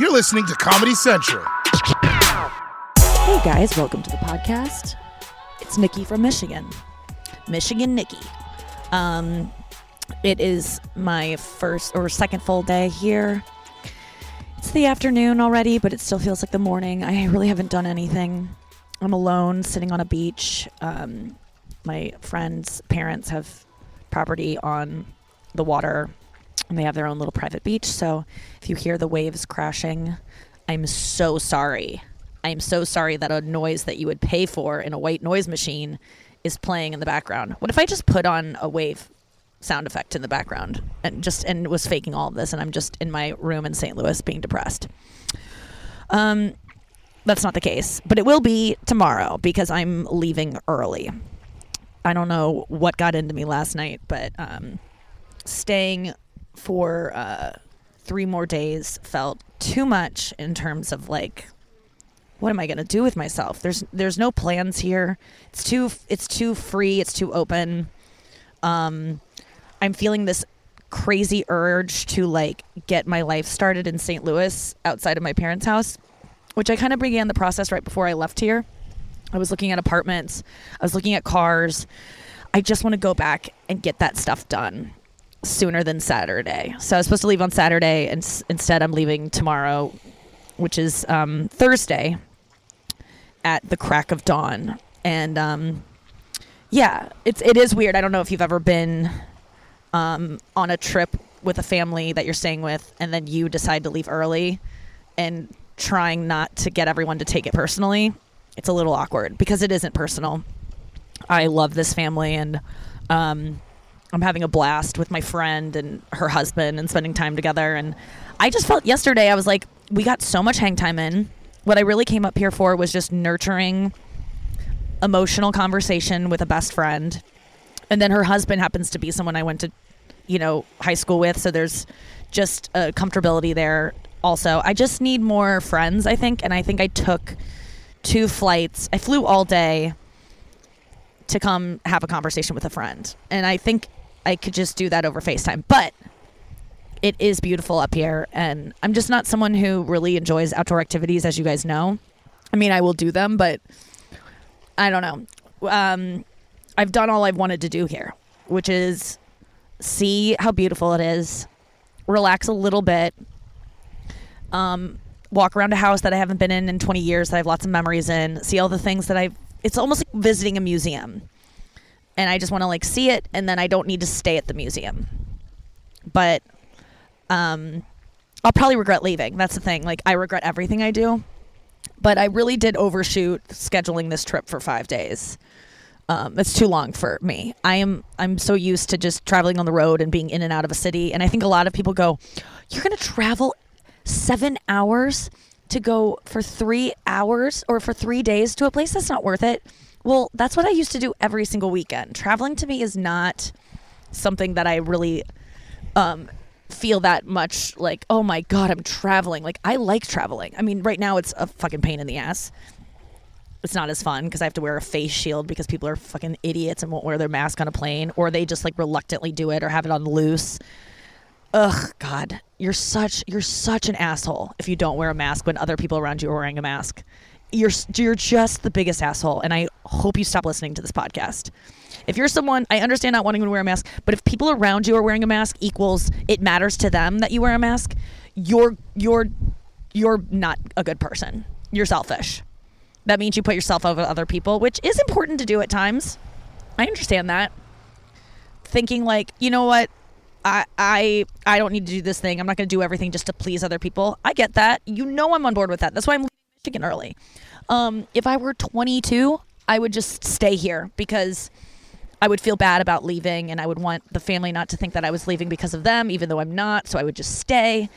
You're listening to Comedy Central. Hey guys, welcome to the podcast. It's Nikki from Michigan. Michigan Nikki. Um, it is my first or second full day here. It's the afternoon already, but it still feels like the morning. I really haven't done anything. I'm alone, sitting on a beach. Um, my friend's parents have property on the water, and they have their own little private beach. So if you hear the waves crashing, I'm so sorry. I'm so sorry that a noise that you would pay for in a white noise machine is playing in the background. What if I just put on a wave sound effect in the background and just and was faking all of this and I'm just in my room in St. Louis being depressed? Um that's not the case, but it will be tomorrow because I'm leaving early. I don't know what got into me last night, but um, staying for uh, three more days felt too much in terms of like what am I going to do with myself? There's there's no plans here. It's too it's too free. It's too open. Um, I'm feeling this crazy urge to like get my life started in St. Louis outside of my parents' house, which I kind of began the process right before I left here. I was looking at apartments. I was looking at cars. I just want to go back and get that stuff done sooner than Saturday. So I was supposed to leave on Saturday, and s- instead I'm leaving tomorrow, which is um, Thursday, at the crack of dawn. And um, yeah, it's it is weird. I don't know if you've ever been um, on a trip with a family that you're staying with, and then you decide to leave early, and trying not to get everyone to take it personally. It's a little awkward because it isn't personal. I love this family, and um, I'm having a blast with my friend and her husband and spending time together. And I just felt yesterday, I was like, we got so much hang time in. What I really came up here for was just nurturing emotional conversation with a best friend. And then her husband happens to be someone I went to, you know, high school with. So there's just a comfortability there. Also, I just need more friends, I think. And I think I took two flights. I flew all day to come have a conversation with a friend. And I think I could just do that over FaceTime. But it is beautiful up here. And I'm just not someone who really enjoys outdoor activities, as you guys know. I mean, I will do them, but I don't know. Um, I've done all I've wanted to do here, which is see how beautiful it is, relax a little bit, um, walk around a house that I haven't been in in 20 years that I have lots of memories in, see all the things that I've. It's almost like visiting a museum, and I just want to like see it, and then I don't need to stay at the museum. But um, I'll probably regret leaving. That's the thing. Like I regret everything I do, but I really did overshoot scheduling this trip for five days. Um, it's too long for me. I am I'm so used to just traveling on the road and being in and out of a city, and I think a lot of people go, "You're going to travel seven hours to go for three hours or for three days to a place that's not worth it." Well, that's what I used to do every single weekend. Traveling to me is not something that I really um, feel that much like, oh my God, I'm traveling. Like, I like traveling. I mean, right now it's a fucking pain in the ass. It's not as fun because I have to wear a face shield because people are fucking idiots and won't wear their mask on a plane, or they just like reluctantly do it or have it on loose. Ugh, God, you're such you're such an asshole if you don't wear a mask when other people around you are wearing a mask. You're you're just the biggest asshole, and I hope you stop listening to this podcast. If you're someone, I understand not wanting to wear a mask, but if people around you are wearing a mask equals it matters to them that you wear a mask, you're you're you're not a good person. You're selfish. That means you put yourself over other people, which is important to do at times. I understand that. Thinking like, you know what? I I I don't need to do this thing. I'm not going to do everything just to please other people. I get that. You know I'm on board with that. That's why I'm Michigan early. Um, if I were 22, I would just stay here because I would feel bad about leaving and I would want the family not to think that I was leaving because of them, even though I'm not. So I would just stay.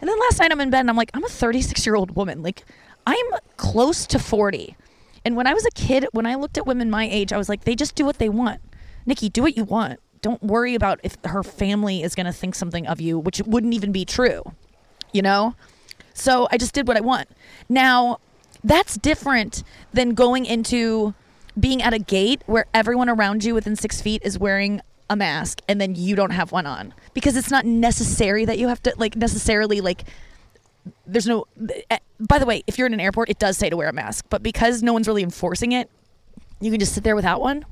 And then last night I'm in bed and I'm like, I'm a 36 year old woman. Like, I'm close to 40. And when I was a kid, when I looked at women my age, I was like, they just do what they want. Nikki, do what you want. Don't worry about if her family is going to think something of you, which wouldn't even be true, you know? So I just did what I want. Now, that's different than going into being at a gate where everyone around you within six feet is wearing a mask and then you don't have one on because it's not necessary that you have to like necessarily like there's no. eh, By the way, if you're in an airport, it does say to wear a mask, but because no one's really enforcing it, you can just sit there without one.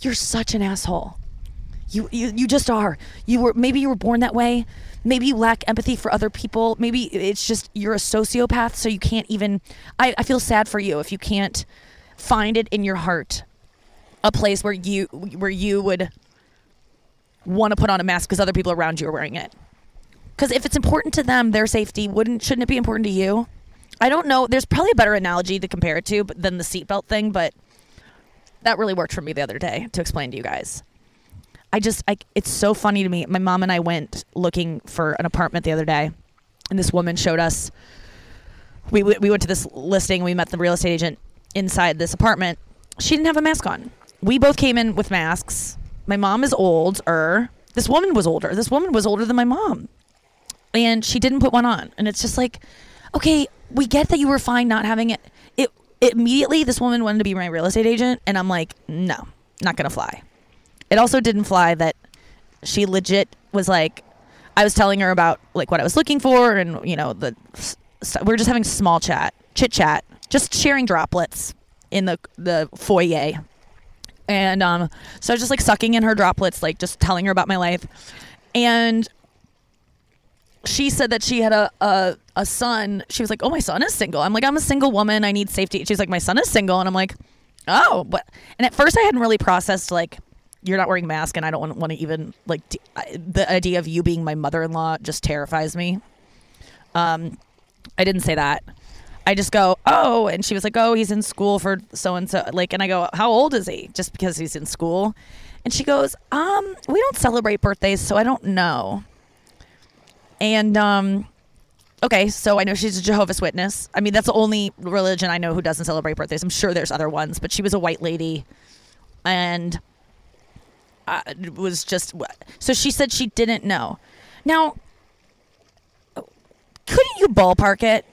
You're such an asshole. You, you you just are. You were maybe you were born that way. Maybe you lack empathy for other people. Maybe it's just you're a sociopath, so you can't even. I, I feel sad for you if you can't find it in your heart a place where you where you would want to put on a mask because other people around you are wearing it. Because if it's important to them, their safety wouldn't shouldn't it be important to you? I don't know. There's probably a better analogy to compare it to than the seatbelt thing, but that really worked for me the other day to explain to you guys. I just, it's so funny to me. My mom and I went looking for an apartment the other day, and this woman showed us. We we went to this listing. We met the real estate agent inside this apartment. She didn't have a mask on. We both came in with masks. My mom is older. This woman was older. This woman was older than my mom, and she didn't put one on. And it's just like, okay, we get that you were fine not having it. It immediately this woman wanted to be my real estate agent, and I'm like, no, not gonna fly. It also didn't fly that she legit was like, I was telling her about like what I was looking for, and you know the st- we are just having small chat, chit chat, just sharing droplets in the the foyer, and um, so I was just like sucking in her droplets, like just telling her about my life, and she said that she had a, a a son. She was like, "Oh, my son is single." I'm like, "I'm a single woman. I need safety." She's like, "My son is single," and I'm like, "Oh, what?" And at first, I hadn't really processed like you're not wearing a mask, and I don't want, to even like d- I- the idea of you being my mother-in-law just terrifies me. Um, I didn't say that. I just go, "Oh," and she was like, "Oh, he's in school for so and so." Like, and I go, "How old is he?" Just because he's in school, and she goes, "Um, we don't celebrate birthdays, so I don't know." And um, okay, so I know she's a Jehovah's Witness. I mean, that's the only religion I know who doesn't celebrate birthdays. I'm sure there's other ones, but she was a white lady, and uh, it was just so she said she didn't know. Now, couldn't you ballpark it?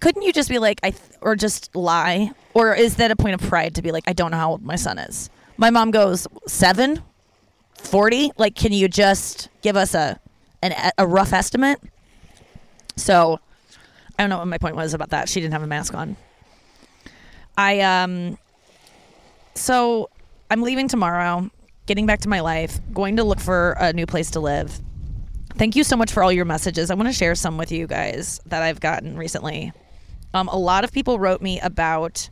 Couldn't you just be like, I th- or just lie, or is that a point of pride to be like, I don't know how old my son is? My mom goes seven, 40. Like, can you just give us a an, a rough estimate? So, I don't know what my point was about that. She didn't have a mask on. I um. So, I'm leaving tomorrow, getting back to my life, going to look for a new place to live. Thank you so much for all your messages. I want to share some with you guys that I've gotten recently. Um, a lot of people wrote me about,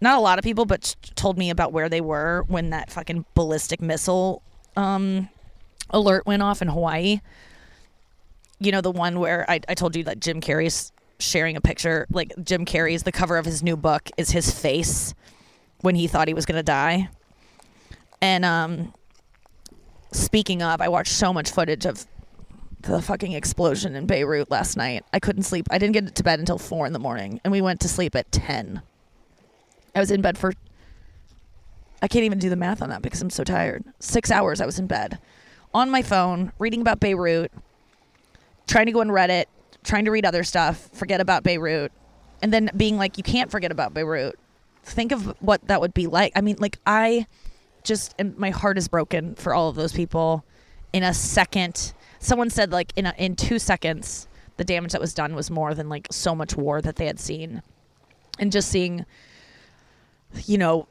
not a lot of people, but told me about where they were when that fucking ballistic missile um, alert went off in Hawaii. You know, the one where I, I told you that Jim Carrey's sharing a picture, like Jim Carrey's, the cover of his new book is his face when he thought he was going to die. And um, speaking of, I watched so much footage of the fucking explosion in Beirut last night. I couldn't sleep. I didn't get to bed until four in the morning, and we went to sleep at 10. I was in bed for, I can't even do the math on that because I'm so tired. Six hours I was in bed on my phone, reading about Beirut, trying to go on Reddit, trying to read other stuff, forget about Beirut, and then being like, you can't forget about Beirut. Think of what that would be like. I mean, like, I just, my heart is broken for all of those people in a second. Someone said, like, in, a, in two seconds, the damage that was done was more than like so much war that they had seen. And just seeing, you know,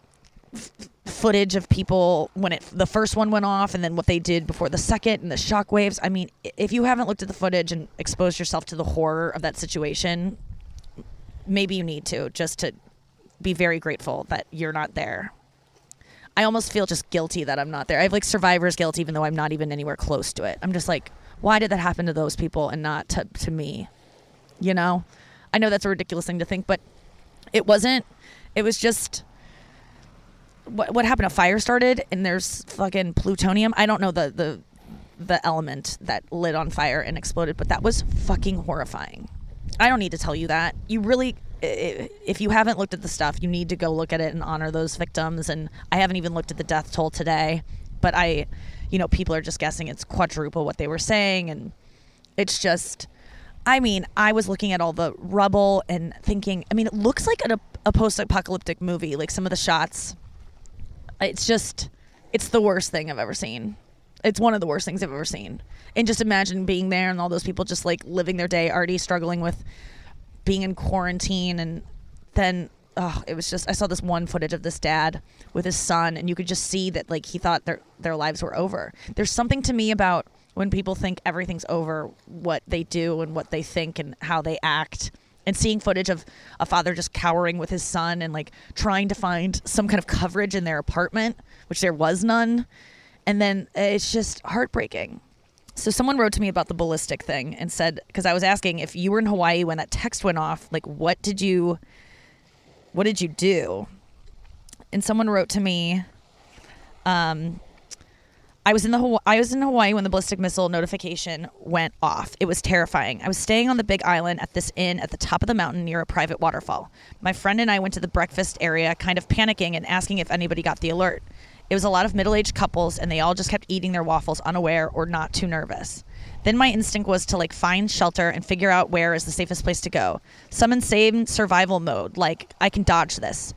f- footage of people when it the first one went off and then what they did before the second and the shock waves. I mean, if you haven't looked at the footage and exposed yourself to the horror of that situation, maybe you need to just to be very grateful that you're not there. I almost feel just guilty that I'm not there. I have like survivor's guilt even though I'm not even anywhere close to it. I'm just like, why did that happen to those people and not to, to me? You know? I know that's a ridiculous thing to think, but it wasn't. It was just what what happened? A fire started and there's fucking plutonium. I don't know the the the element that lit on fire and exploded, but that was fucking horrifying. I don't need to tell you that. You really if you haven't looked at the stuff, you need to go look at it and honor those victims and I haven't even looked at the death toll today, but I you know, people are just guessing it's quadruple what they were saying and it's just I mean, I was looking at all the rubble and thinking, I mean, it looks like a, a post-apocalyptic movie, like some of the shots. It's just, it's the worst thing I've ever seen. It's one of the worst things I've ever seen. And just imagine being there and all those people just like living their day, already struggling with being in quarantine. And then, oh, it was just, I saw this one footage of this dad with his son, and you could just see that like he thought their, their lives were over. There's something to me about when people think everything's over, what they do and what they think and how they act and seeing footage of a father just cowering with his son and like trying to find some kind of coverage in their apartment, which there was none. And then it's just heartbreaking. So someone wrote to me about the ballistic thing and said because I was asking if you were in Hawaii when that text went off, like what did you what did you do? And someone wrote to me um I was in the I was in Hawaii when the ballistic missile notification went off. It was terrifying. I was staying on the Big Island at this inn at the top of the mountain near a private waterfall. My friend and I went to the breakfast area, kind of panicking and asking if anybody got the alert. It was a lot of middle-aged couples, and they all just kept eating their waffles, unaware or not too nervous. Then my instinct was to like find shelter and figure out where is the safest place to go. Some insane survival mode, like I can dodge this.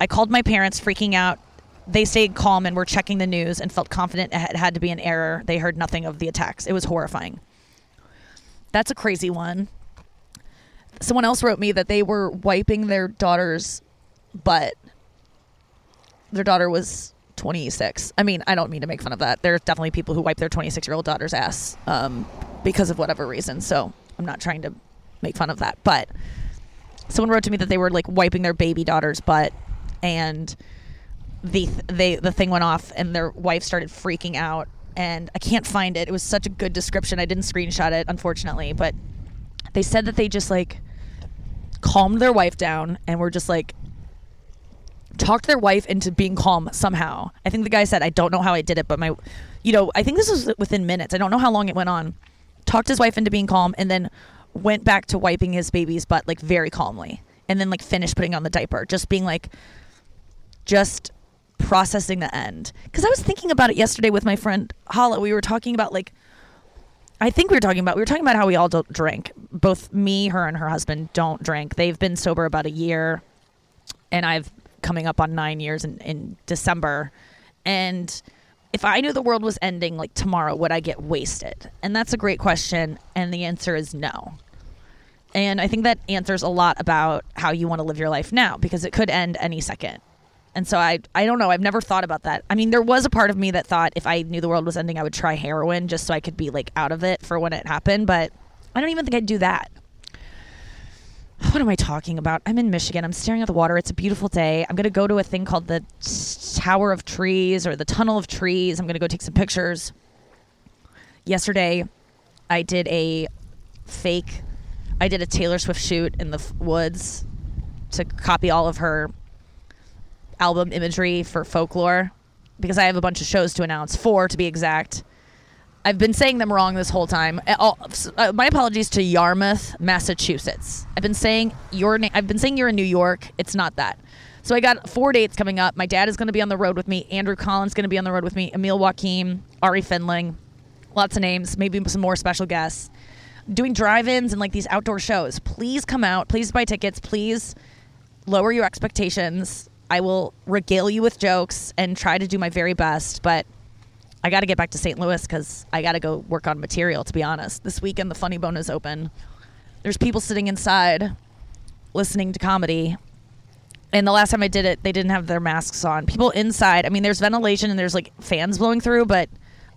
I called my parents, freaking out they stayed calm and were checking the news and felt confident it had to be an error. They heard nothing of the attacks. It was horrifying. That's a crazy one. Someone else wrote me that they were wiping their daughter's butt. Their daughter was 26. I mean, I don't mean to make fun of that. There's definitely people who wipe their 26 year old daughter's ass um, because of whatever reason. So I'm not trying to make fun of that. But someone wrote to me that they were like wiping their baby daughter's butt and the they the thing went off and their wife started freaking out and I can't find it. It was such a good description. I didn't screenshot it unfortunately, but they said that they just like calmed their wife down and were just like talked their wife into being calm somehow. I think the guy said, "I don't know how I did it, but my you know, I think this was within minutes. I don't know how long it went on." Talked his wife into being calm and then went back to wiping his baby's butt like very calmly and then like finished putting on the diaper, just being like just processing the end. Because I was thinking about it yesterday with my friend Hala. We were talking about like, I think we were talking about we were talking about how we all don't drink. Both me, her, and her husband don't drink. They've been sober about a year, and I've coming up on nine years in, in December. And if I knew the world was ending like tomorrow, would I get wasted? And that's a great question. And the answer is no. And I think that answers a lot about how you want to live your life now because it could end any second. And so I I don't know. I've never thought about that. I mean, there was a part of me that thought if I knew the world was ending, I would try heroin just so I could be like out of it for when it happened, but I don't even think I'd do that. What am I talking about? I'm in Michigan. I'm staring at the water. It's a beautiful day. I'm going to go to a thing called the Tower of Trees or the Tunnel of Trees. I'm going to go take some pictures. Yesterday, I did a fake I did a Taylor Swift shoot in the woods to copy all of her album imagery for folklore because I have a bunch of shows to announce, four to be exact. I've been saying them wrong this whole time. Uh, uh, my apologies to Yarmouth, Massachusetts. I've been saying your name. I've been saying you're in New York. It's not that. So I got four dates coming up. My dad is going to be on the road with me. Andrew Collins going to be on the road with me. Emil Wakim, Ari Findling, lots of names. Maybe some more special guests. Doing drive-ins and like these outdoor shows. Please come out. Please buy tickets. Please lower your expectations. I will regale you with jokes and try to do my very best, but I got to get back to St. Louis because I got to go work on material, to be honest. This weekend, the Funny Bone is open. There's people sitting inside listening to comedy. And the last time I did it, they didn't have their masks on. People inside, I mean, there's ventilation and there's like fans blowing through, but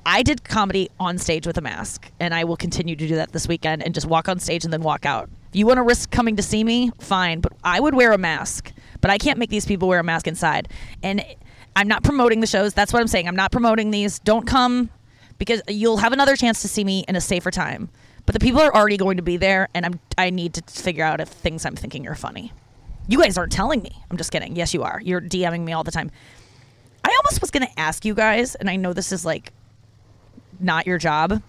I did comedy on stage with a mask. And I will continue to do that this weekend and just walk on stage and then walk out. If you want to risk coming to see me, fine, but I would wear a mask but I can't make these people wear a mask inside. And I'm not promoting the shows. That's what I'm saying. I'm not promoting these. Don't come because you'll have another chance to see me in a safer time. But the people are already going to be there, and I'm I need to figure out if things I'm thinking are funny. You guys aren't telling me. I'm just kidding. Yes, you are. You're DMing me all the time. I almost was going to ask you guys, and I know this is like not your job,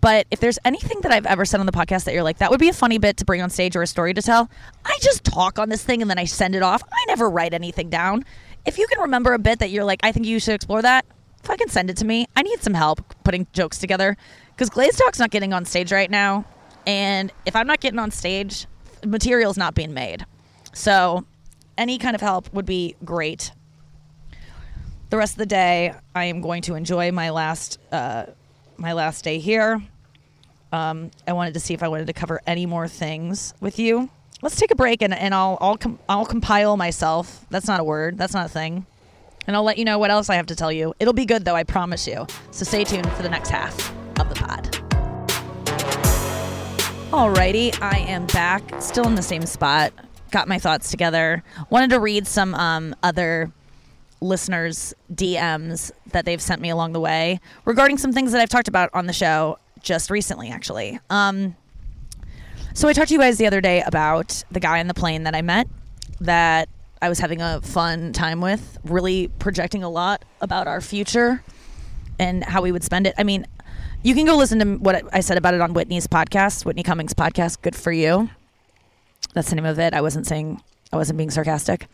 but if there's anything that I've ever said on the podcast that you're like, that would be a funny bit to bring on stage or a story to tell, I just talk on this thing and then I send it off. I never write anything down. If you can remember a bit that you're like, I think you should explore that, fucking send it to me. I need some help putting jokes together because Glaze Talk's not getting on stage right now. And if I'm not getting on stage, material's not being made. So any kind of help would be great. the rest of the day, I am going to enjoy my last uh, my last day here. Um, I wanted to see if I wanted to cover any more things with you. Let's take a break and, and I'll I'll com- I'll compile myself. That's not a word. That's not a thing. And I'll let you know what else I have to tell you. It'll be good though, I promise you. So stay tuned for the next half of the pod. Alrighty, I am back, still in the same spot. Got my thoughts together. Wanted to read some um, other listeners' DMs that they've sent me along the way regarding some things that I've talked about on the show just recently, actually. Um, so I talked to you guys the other day about the guy on the plane that I met that I was having a fun time with, really projecting a lot about our future and how we would spend it. I mean, you can go listen to what I said about it on Whitney's podcast, Whitney Cummings podcast. Good for you. That's the name of it. I wasn't saying, I wasn't being sarcastic.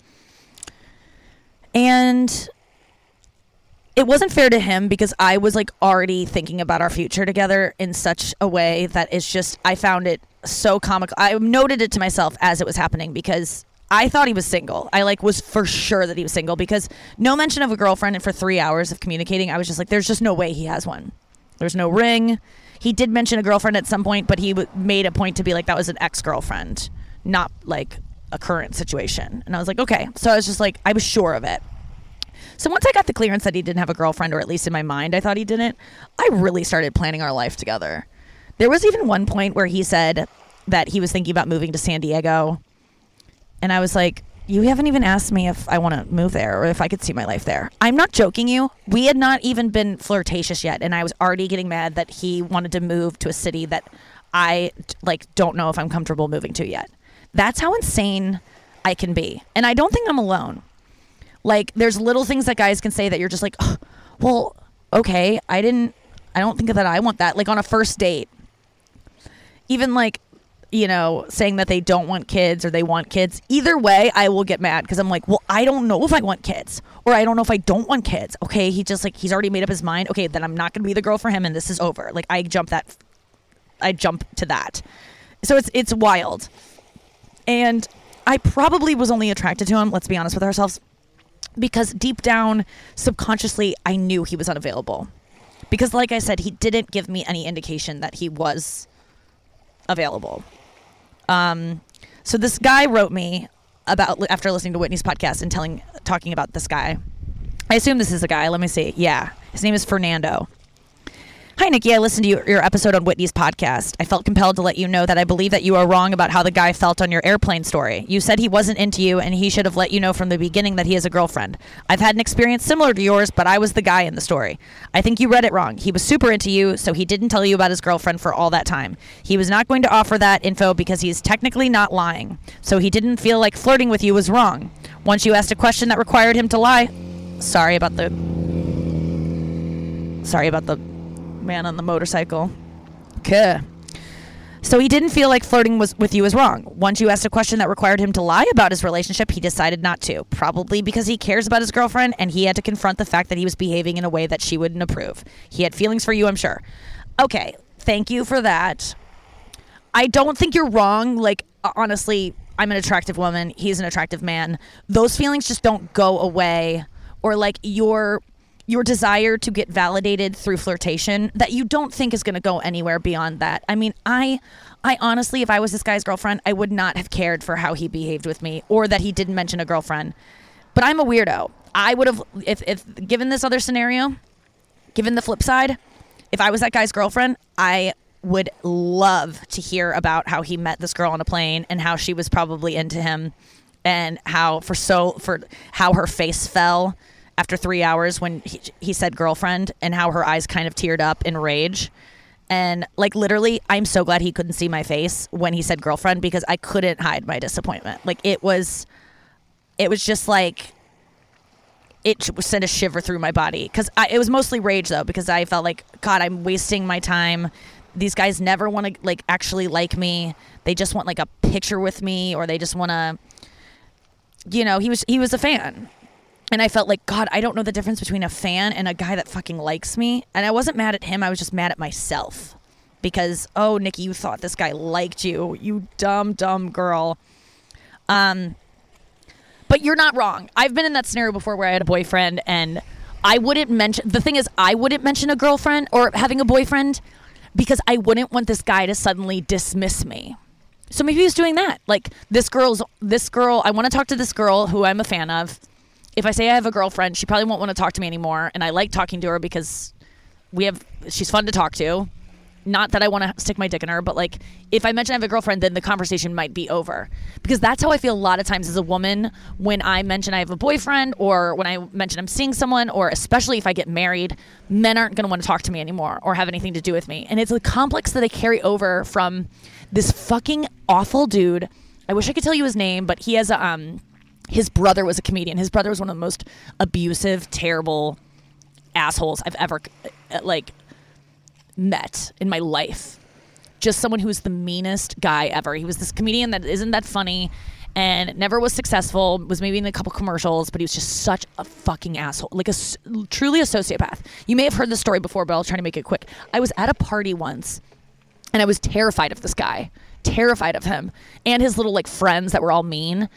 And it wasn't fair to him because I was like already thinking about our future together in such a way that it's just, I found it so comical. I noted it to myself as it was happening because I thought he was single. I like was for sure that he was single because no mention of a girlfriend and for three hours of communicating, I was just like, there's just no way he has one. There's no ring. He did mention a girlfriend at some point, but he w- made a point to be like that was an ex girlfriend, not like a current situation. And I was like, okay. So I was just like, I was sure of it. So once I got the clearance that he didn't have a girlfriend, or at least in my mind, I thought he didn't, I really started planning our life together. There was even one point where he said that he was thinking about moving to San Diego. And I was like, you haven't even asked me if I want to move there or if I could see my life there. I'm not joking you. We had not even been flirtatious yet and I was already getting mad that he wanted to move to a city that I like don't know if I'm comfortable moving to yet. That's how insane I can be. And I don't think I'm alone. Like there's little things that guys can say that you're just like, oh, "Well, okay, I didn't I don't think that I want that." Like on a first date. Even like you know, saying that they don't want kids or they want kids. Either way, I will get mad because I'm like, well, I don't know if I want kids or I don't know if I don't want kids. Okay, he just like he's already made up his mind. Okay, then I'm not to be the girl for him and this is over. Like I jump that I jump to that. So it's it's wild. And I probably was only attracted to him, let's be honest with ourselves, because deep down subconsciously I knew he was unavailable. Because like I said, he didn't give me any indication that he was available. Um, so this guy wrote me about after listening to Whitney's podcast and telling talking about this guy. I assume this is a guy. Let me see. Yeah, his name is Fernando. Hi, Nikki. I listened to your, episode on Whitney's podcast. I felt compelled to let you know that I believe that you are wrong about how the guy felt on your airplane story. You said he wasn't into you and he should have let you know from the beginning that he has a girlfriend. I've had an experience similar to yours, but I was the guy in the story. I think you read it wrong. He was super into you, so he didn't tell you about his girlfriend for all that time. He was not going to offer that info because he's technically not lying. So he didn't feel like flirting with you was wrong. Once you asked a question that required him to lie, sorry about the sorry about the man on the motorcycle. Okay. So he didn't feel like flirting was with you was wrong. Once you asked a question that required him to lie about his relationship, he decided not to. Probably because he cares about his girlfriend and he had to confront the fact that he was behaving in a way that she wouldn't approve. He had feelings for you, I'm sure. Okay, thank you for that. I don't think you're wrong. Like uh, honestly, I'm an attractive woman, he's an attractive man. Those feelings just don't go away or like your your desire to get validated through flirtation that you don't think is going to go anywhere beyond that. I mean, I I honestly if I was this guy's girlfriend, I would not have cared for how he behaved with me or that he didn't mention a girlfriend. But I'm a weirdo. I would have if if given this other scenario, given the flip side, if I was that guy's girlfriend, I would love to hear about how he met this girl on a plane and how she was probably into him and how for so for how her face fell after three hours when he, he said girlfriend and how her eyes kind of teared up in rage. And like literally, I'm so glad he couldn't see my face when he said girlfriend because I couldn't hide my disappointment. Like it was, it was just like, it sent a shiver through my body because it was mostly rage though because I felt like God, I'm wasting my time. These guys never want to like actually like me. They just want like a picture with me or they just want to, you know, he was he was a fan and I felt like, God, I don't know the difference between a fan and a guy that fucking likes me. And I wasn't mad at him, I was just mad at myself. Because, oh, Nikki, you thought this guy liked you. You dumb, dumb girl. Um, but you're not wrong. I've been in that scenario before where I had a boyfriend and I wouldn't mention the thing is I wouldn't mention a girlfriend or having a boyfriend because I wouldn't want this guy to suddenly dismiss me. So maybe he's doing that. Like this girl's this girl, I want to talk to this girl who I'm a fan of. If I say I have a girlfriend, she probably won't want to talk to me anymore and I like talking to her because we have she's fun to talk to. Not that I want to stick my dick in her, but like if I mention I have a girlfriend, then the conversation might be over. Because that's how I feel a lot of times as a woman when I mention I have a boyfriend or when I mention I'm seeing someone, or especially if I get married, men aren't going to want to talk to me anymore or have anything to do with me. And it's a complex that I carry over from this fucking awful dude. I wish I could tell you his name, but he has a, um, his brother was a comedian. His brother was one of the most abusive, terrible assholes I've ever uh, like met in my life. Just someone who was the meanest guy ever. He was this comedian that isn't that funny and never was successful, was maybe in a couple commercials, but he was just such a fucking asshole. Like a truly a sociopath. You may have heard this story before, but I'll try to make it quick. I was at a party once and I was terrified of this guy. Terrified of him and his little like friends that were all mean.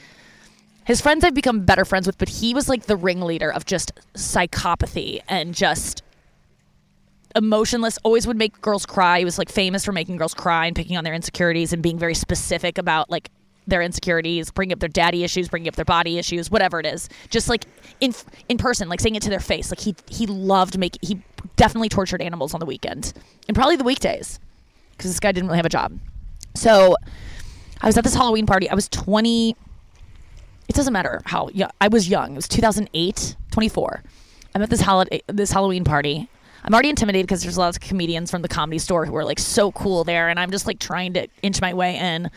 His friends I've become better friends with, but he was like the ringleader of just psychopathy and just emotionless, always would make girls cry. He was like famous for making girls cry and picking on their insecurities and being very specific about like their insecurities, bringing up their daddy issues, bringing up their body issues, whatever it is. Just like in in person, like saying it to their face. Like he he loved making he definitely tortured animals on the weekend and probably the weekdays because this guy didn't really have a job. So I was at this Halloween party. I was 20 it doesn't matter how young I was young. It was 2008, 24. I'm at this holiday this Halloween party. I'm already intimidated because there's a lot of comedians from the comedy store who are like so cool there and I'm just like trying to inch my way in.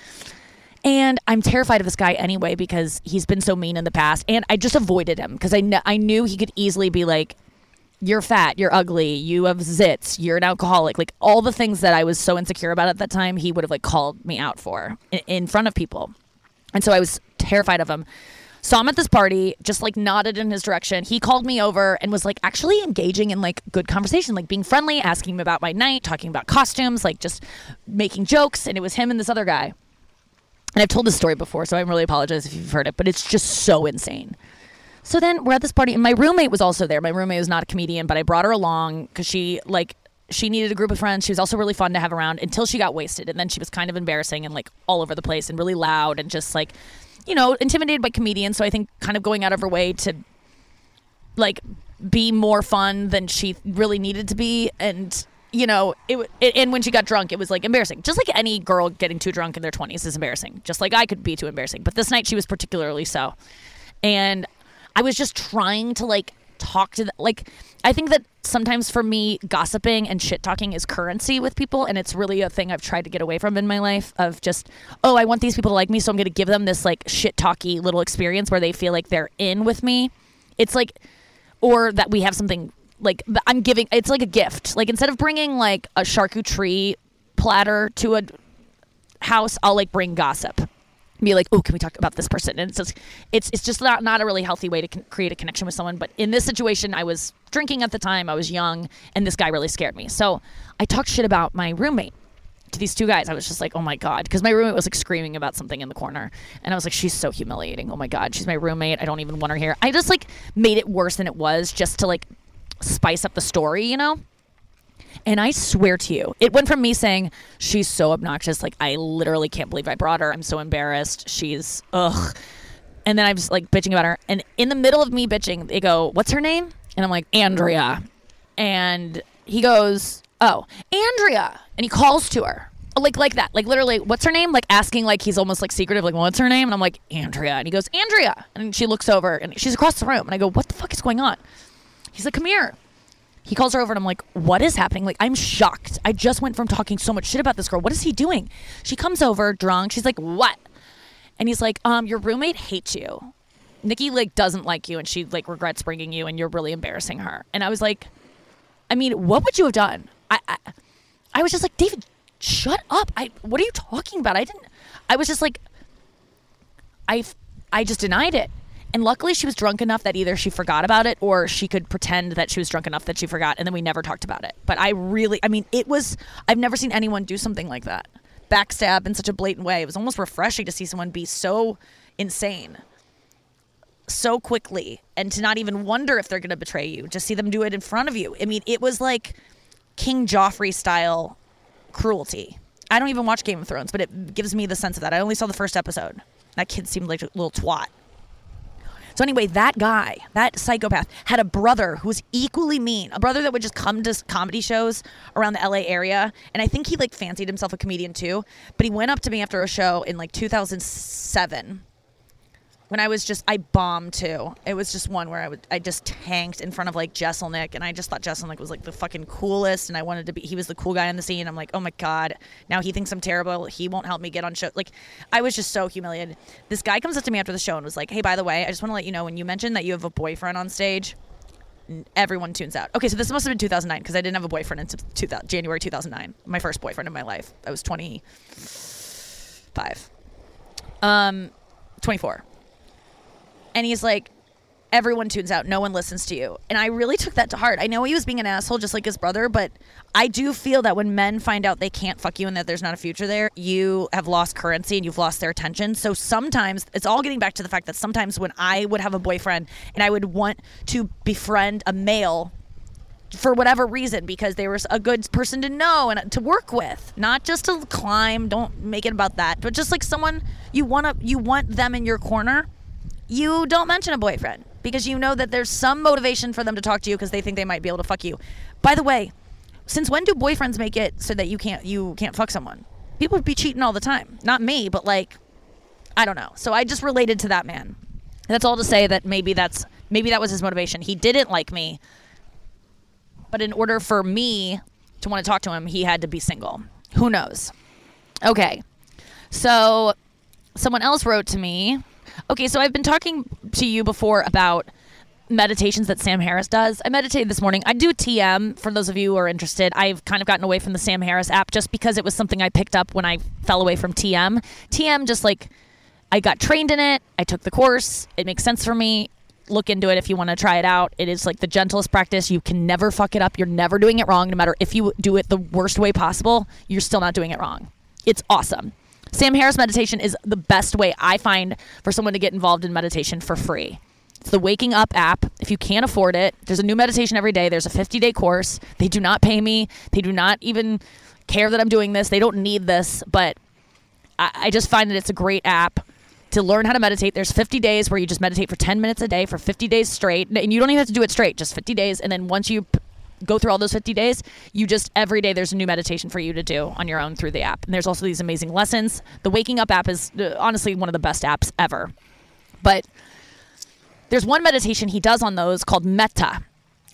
And I'm terrified of this guy anyway because he's been so mean in the past and I just avoided him because I kn- I knew he could easily be like you're fat, you're ugly, you have zits, you're an alcoholic. Like all the things that I was so insecure about at that time, he would have like called me out for in, in front of people. And so I was terrified of him. Saw him at this party, just like nodded in his direction. He called me over and was like actually engaging in like good conversation, like being friendly, asking me about my night, talking about costumes, like just making jokes. And it was him and this other guy. And I've told this story before, so I'm really apologize if you've heard it, but it's just so insane. So then we're at this party, and my roommate was also there. My roommate was not a comedian, but I brought her along because she like she needed a group of friends. She was also really fun to have around until she got wasted, and then she was kind of embarrassing and like all over the place and really loud and just like you know intimidated by comedians. So I think kind of going out of her way to like be more fun than she really needed to be. And you know it, it and when she got drunk it was like embarrassing. Just like any girl getting too drunk in their 20s is embarrassing. Just like i could be too embarrassing. But this night she was particularly so. And i was just trying to like talk to the, like i think that sometimes for me gossiping and shit talking is currency with people and it's really a thing i've tried to get away from in my life of just oh i want these people to like me so i'm going to give them this like shit talky little experience where they feel like they're in with me it's like or that we have something like I'm giving. It's like a gift. Like instead of bringing like a charcuterie platter to a house, I'll like bring gossip. Be like, oh, can we talk about this person? And it's just, it's it's just not not a really healthy way to con- create a connection with someone. But in this situation, I was drinking at the time. I was young, and this guy really scared me. So I talked shit about my roommate to these two guys. I was just like, oh my God. Because my roommate was like screaming about something in the corner. And I was like, she's so humiliating. Oh my God. She's my roommate. I don't even want her here. I just like made it worse than it was just to like spice up the story, you know? And I swear to you, it went from me saying, she's so obnoxious. Like, I literally can't believe I brought her. I'm so embarrassed. She's, ugh. And then I was like bitching about her. And in the middle of me bitching, they go, what's her name? And I'm like, Andrea. And he goes, oh, Andrea. And he calls to her. Like like that. Like literally, what's her name? Like asking like he's almost like secretive, like, what's her name? And I'm like, Andrea. And he goes, Andrea. And she looks over and she's across the room. And I go, What the fuck is going on? He's like, Come here. He calls her over and I'm like, What is happening? Like, I'm shocked. I just went from talking so much shit about this girl. What is he doing? She comes over drunk. She's like, What? And he's like, Um, your roommate hates you. Nikki like doesn't like you and she like regrets bringing you and you're really embarrassing her. And I was like, I mean, what would you have done? I, I, I was just like, David, shut up. I, what are you talking about? I didn't, I was just like, I, I just denied it. And luckily she was drunk enough that either she forgot about it or she could pretend that she was drunk enough that she forgot. And then we never talked about it. But I really, I mean, it was, I've never seen anyone do something like that. Backstab in such a blatant way. It was almost refreshing to see someone be so insane. so quickly and to not even wonder if they're going to betray you, just see them do it in front of you. I mean, it was like King Joffrey style cruelty. I don't even watch Game of Thrones, but it gives me the sense of that. I only saw the first episode. That kid seemed like a little twat. So anyway, that guy, that psychopath, had a brother who was equally mean. A brother that would just come to comedy shows around the LA area, and I think he like fancied himself a comedian too. But he went up to me after a show in like 2007 when I was just I bombed too. It was just one where I would I just tanked in front of like Jeselnik and I just thought Jeselnik was like the fucking coolest and I wanted to be he was the cool guy on the scene. I'm like, "Oh my god, now he thinks I'm terrible. He won't help me get on show." Like I was just so humiliated. This guy comes up to me after the show and was like, "Hey, by the way, I just want to let you know when you mentioned that you have a boyfriend on stage, everyone tunes out." Okay, so this must have been 2009 because I didn't have a boyfriend until 2000, January 2009. My first boyfriend in my life. I was 25. Um 24 and he's like everyone tunes out. No one listens to you. And i really took that to heart. I know he was being an asshole just like his brother but i do feel that when men find out they can't fuck you and that there's not a future there you have lost currency and you've lost their attention. So sometimes it's all getting back to the fact that sometimes when i would have a boyfriend and i would want to befriend a male for whatever reason because they were a good person to know and to work with not just to climb don't make it about that but just like someone you want to you want them in your corner you don't mention a boyfriend because you know that there's some motivation for them to talk to you because they think they might be able to fuck you. By the way, since when do boyfriends make it so that you can't you can't fuck someone? People would be cheating all the time. Not me, but like I don't know. So I just related to that man. That's all to say that maybe that's maybe that was his motivation. He didn't like me. But in order for me to want to talk to him, he had to be single. Who knows? Okay. So someone else wrote to me Okay, so I've been talking to you before about meditations that Sam Harris does. I meditated this morning. I do TM for those of you who are interested. I've kind of gotten away from the Sam Harris app just because it was something I picked up when I fell away from TM. TM just like I got trained in it. I took the course. It makes sense for me. Look into it if you want to try it out. It is like the gentlest practice. You can never fuck it up. You're never doing it wrong. No matter if you do it the worst way possible, you're still not doing it wrong. It's awesome. Sam Harris meditation is the best way I find for someone to get involved in meditation for free. It's the Waking Up app. If you can't afford it, there's a new meditation every day. There's a 50 day course. They do not pay me, they do not even care that I'm doing this. They don't need this, but I, I just find that it's a great app to learn how to meditate. There's 50 days where you just meditate for 10 minutes a day for 50 days straight. And you don't even have to do it straight, just 50 days. And then once you go through all those 50 days, you just every day there's a new meditation for you to do on your own through the app. And there's also these amazing lessons. The Waking Up app is uh, honestly one of the best apps ever. But there's one meditation he does on those called Metta.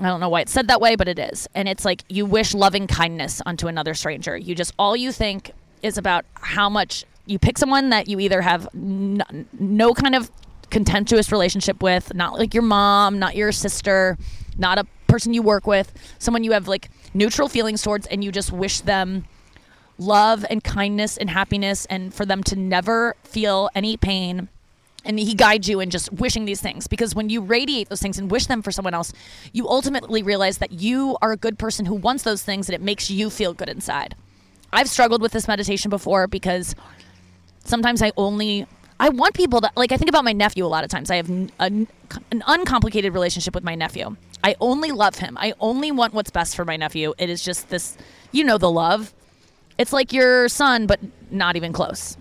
I don't know why it's said that way, but it is. And it's like you wish loving kindness unto another stranger. You just all you think is about how much you pick someone that you either have n- no kind of contentious relationship with, not like your mom, not your sister, not a person you work with, someone you have like neutral feelings towards, and you just wish them love and kindness and happiness and for them to never feel any pain and he guides you in just wishing these things. Because when you radiate those things and wish them for someone else you ultimately realize that you are a good person who wants those things and it makes you feel good inside. I've struggled with this meditation before because sometimes i only i want people to like i think about my nephew a lot of times. I have a, an uncomplicated relationship with my nephew I only love him. I only want what's best for my nephew. It is just this, you know, the love. It's like your son, but not even close.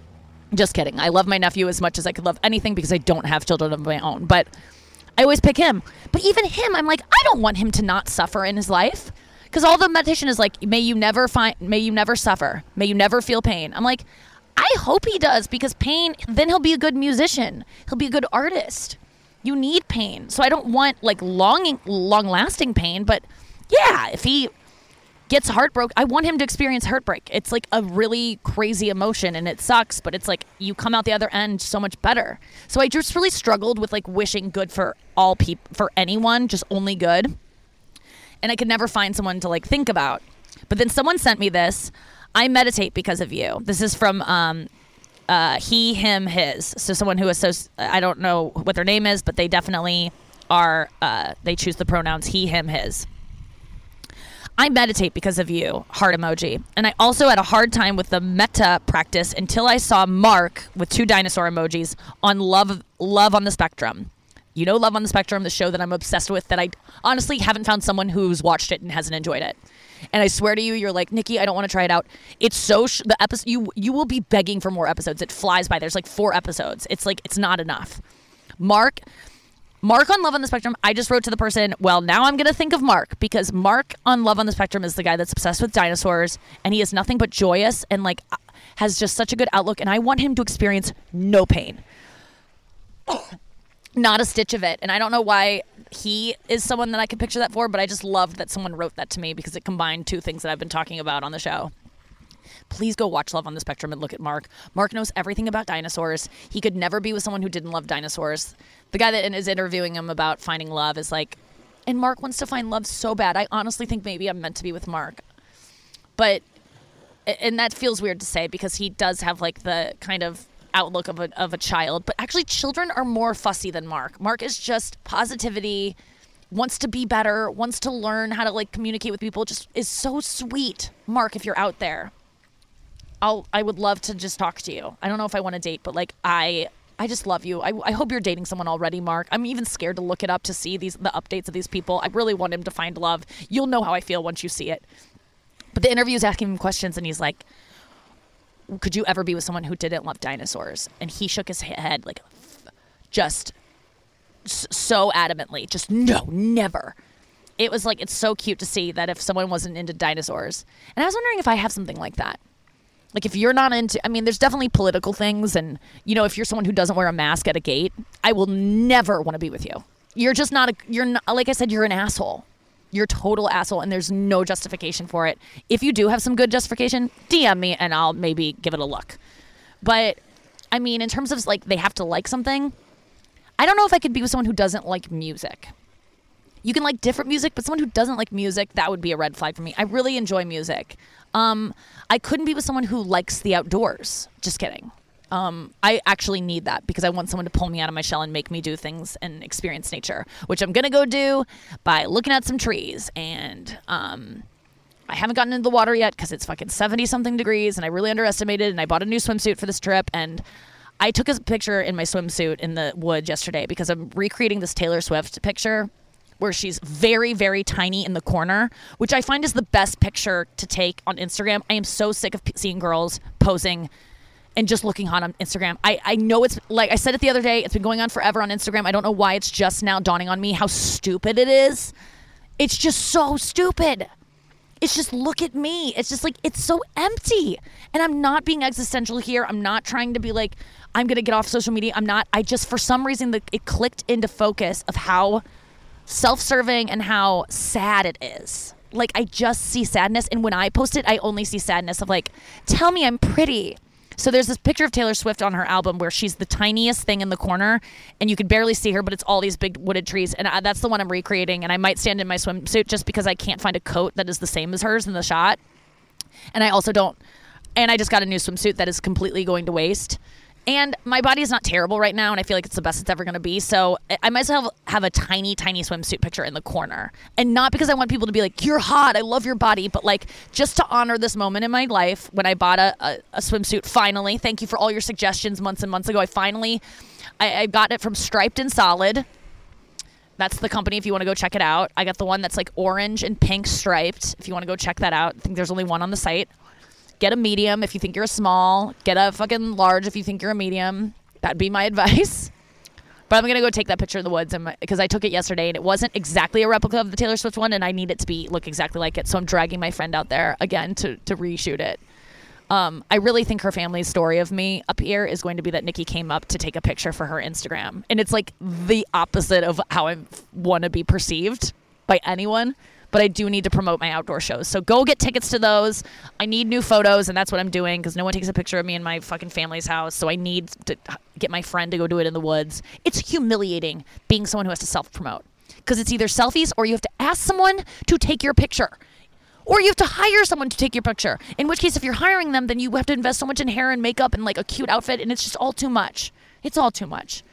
Just kidding. I love my nephew as much as I could love anything because I don't have children of my own. But I always pick him. But even him, I'm like, I don't want him to not suffer in his life. Because all the meditation is like, may you never find, may you never suffer, may you never feel pain. I'm like, I hope he does because pain, then he'll be a good musician. He'll be a good artist you need pain. So I don't want like long long lasting pain, but yeah, if he gets heartbroken, I want him to experience heartbreak. It's like a really crazy emotion and it sucks, but it's like you come out the other end so much better. So I just really struggled with like wishing good for all people for anyone, just only good. And I could never find someone to like think about. But then someone sent me this. I meditate because of you. This is from um, uh, he, him, his. So someone who associates, I don't know what their name is, but they definitely are, uh, they choose the pronouns he, him, his. I meditate because of you, heart emoji. And I also had a hard time with the Metta practice until I saw Mark with two dinosaur emojis on love love on the spectrum. You know, Love on the Spectrum, the show that I'm obsessed with, that I honestly haven't found someone who's watched it and hasn't enjoyed it. And I swear to you, you're like Nikki. I don't want to try it out. It's so sh- the episode you you will be begging for more episodes. It flies by. There's like four episodes. It's like it's not enough. Mark, Mark on Love on the Spectrum. I just wrote to the person. Well, now I'm gonna think of Mark because Mark on Love on the Spectrum is the guy that's obsessed with dinosaurs, and he is nothing but joyous and like uh, has just such a good outlook. And I want him to experience no pain not a stitch of it. And I don't know why he is someone that I could picture that for, but I just loved that someone wrote that to me because it combined two things that I've been talking about on the show. Please go watch Love on the Spectrum and look at Mark. Mark knows everything about dinosaurs. He could never be with someone who didn't love dinosaurs. The guy that is interviewing him about finding love is like, and Mark wants to find love so bad. I honestly think maybe I'm meant to be with Mark. But, and that feels weird to say because he does have like the kind of outlook of a, of a child, but actually, children are more fussy than Mark. Mark is just positivity, wants to be better, wants to learn how to like communicate with people, just is so sweet. Mark, if you're out there, I'll I would love to just talk to you. I don't know if I want to date, but like I I just love you. I, I hope you're dating someone already, Mark. I'm even scared to look it up to see these the updates of these people. I really want him to find love. You'll know how I feel once you see it. But the interview is asking him questions, and he's like, could you ever be with someone who didn't love dinosaurs? And he shook his head like just so adamantly, just no, never. It was like it's so cute to see that if someone wasn't into dinosaurs. And I was wondering if I have something like that. Like if you're not into I mean there's definitely political things and you know if you're someone who doesn't wear a mask at a gate, I will never want to be with you. You're just not a you're not like I said you're an asshole you're total asshole and there's no justification for it. If you do have some good justification, DM me and I'll maybe give it a look. But I mean, in terms of like they have to like something, I don't know if I could be with someone who doesn't like music. You can like different music, but someone who doesn't like music, that would be a red flag for me. I really enjoy music. Um, I couldn't be with someone who likes the outdoors. Just kidding. Um, I actually need that because I want someone to pull me out of my shell and make me do things and experience nature, which I'm gonna go do by looking at some trees. And um, I haven't gotten into the water yet because it's fucking 70 something degrees, and I really underestimated. And I bought a new swimsuit for this trip, and I took a picture in my swimsuit in the woods yesterday because I'm recreating this Taylor Swift picture where she's very, very tiny in the corner, which I find is the best picture to take on Instagram. I am so sick of p- seeing girls posing and just looking hot on Instagram. I, I know it's like I said it the other day, it's been going on forever on Instagram. I don't know why it's just now dawning on me how stupid it is. It's just so stupid. It's just look at me. It's just like it's so empty. And I'm not being existential here. I'm not trying to be like I'm going to get off social media. I'm not. I just for some reason the, it clicked into focus of how self-serving and how sad it is. Like I just see sadness and when I post it, I only see sadness of like tell me I'm pretty so there's this picture of Taylor Swift on her album where she's the tiniest thing in the corner, and you can barely see her, but it's all these big wooded trees. And I, that's the one I'm recreating. And I might stand in my swimsuit just because I can't find a coat that is the same as hers in the shot. And I also don't. And I just got a new swimsuit that is completely going to waste. And my body is not terrible right now, and I feel like it's the best it's ever going to be. So I might as well have a tiny, tiny swimsuit picture in the corner. And not because I want people to be like, you're hot, I love your body, but like just to honor this moment in my life when I bought a, a, a swimsuit finally. Thank you for all your suggestions months and months ago. I finally, I, I got it from Striped and Solid. That's the company if you want to go check it out. I got the one that's like orange and pink striped if you want to go check that out. I think there's only one on the site. Get a medium if you think you're a small. Get a fucking large if you think you're a medium. That'd be my advice. But I'm gonna go take that picture in the woods because I took it yesterday and it wasn't exactly a replica of the Taylor Swift one, and I need it to be look exactly like it. So I'm dragging my friend out there again to to reshoot it. Um, I really think her family's story of me up here is going to be that Nikki came up to take a picture for her Instagram, and it's like the opposite of how I want to be perceived by anyone but I do need to promote my outdoor shows. So go get tickets to those. I need new photos, and that's what I'm doing because no one takes a picture of me in my fucking family's house. So I need to get my friend to go do it in the woods. It's humiliating being someone who has to self promote because it's either selfies or you have to ask someone to take your picture. Or you have to hire someone to take your picture. In which case, if you're hiring them, then you have to invest so much in hair and makeup and like a cute outfit, and it's just all too much. It's all too much.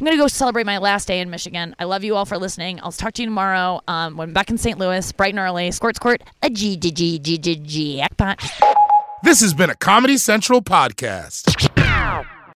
I'm going to go celebrate my last day in Michigan. I love you all for listening. I'll talk to you tomorrow um, when I'm back in St. Louis, bright and early. Squirt, squirt, a G, G, G, G, G, jackpot. This has been a Comedy Central podcast.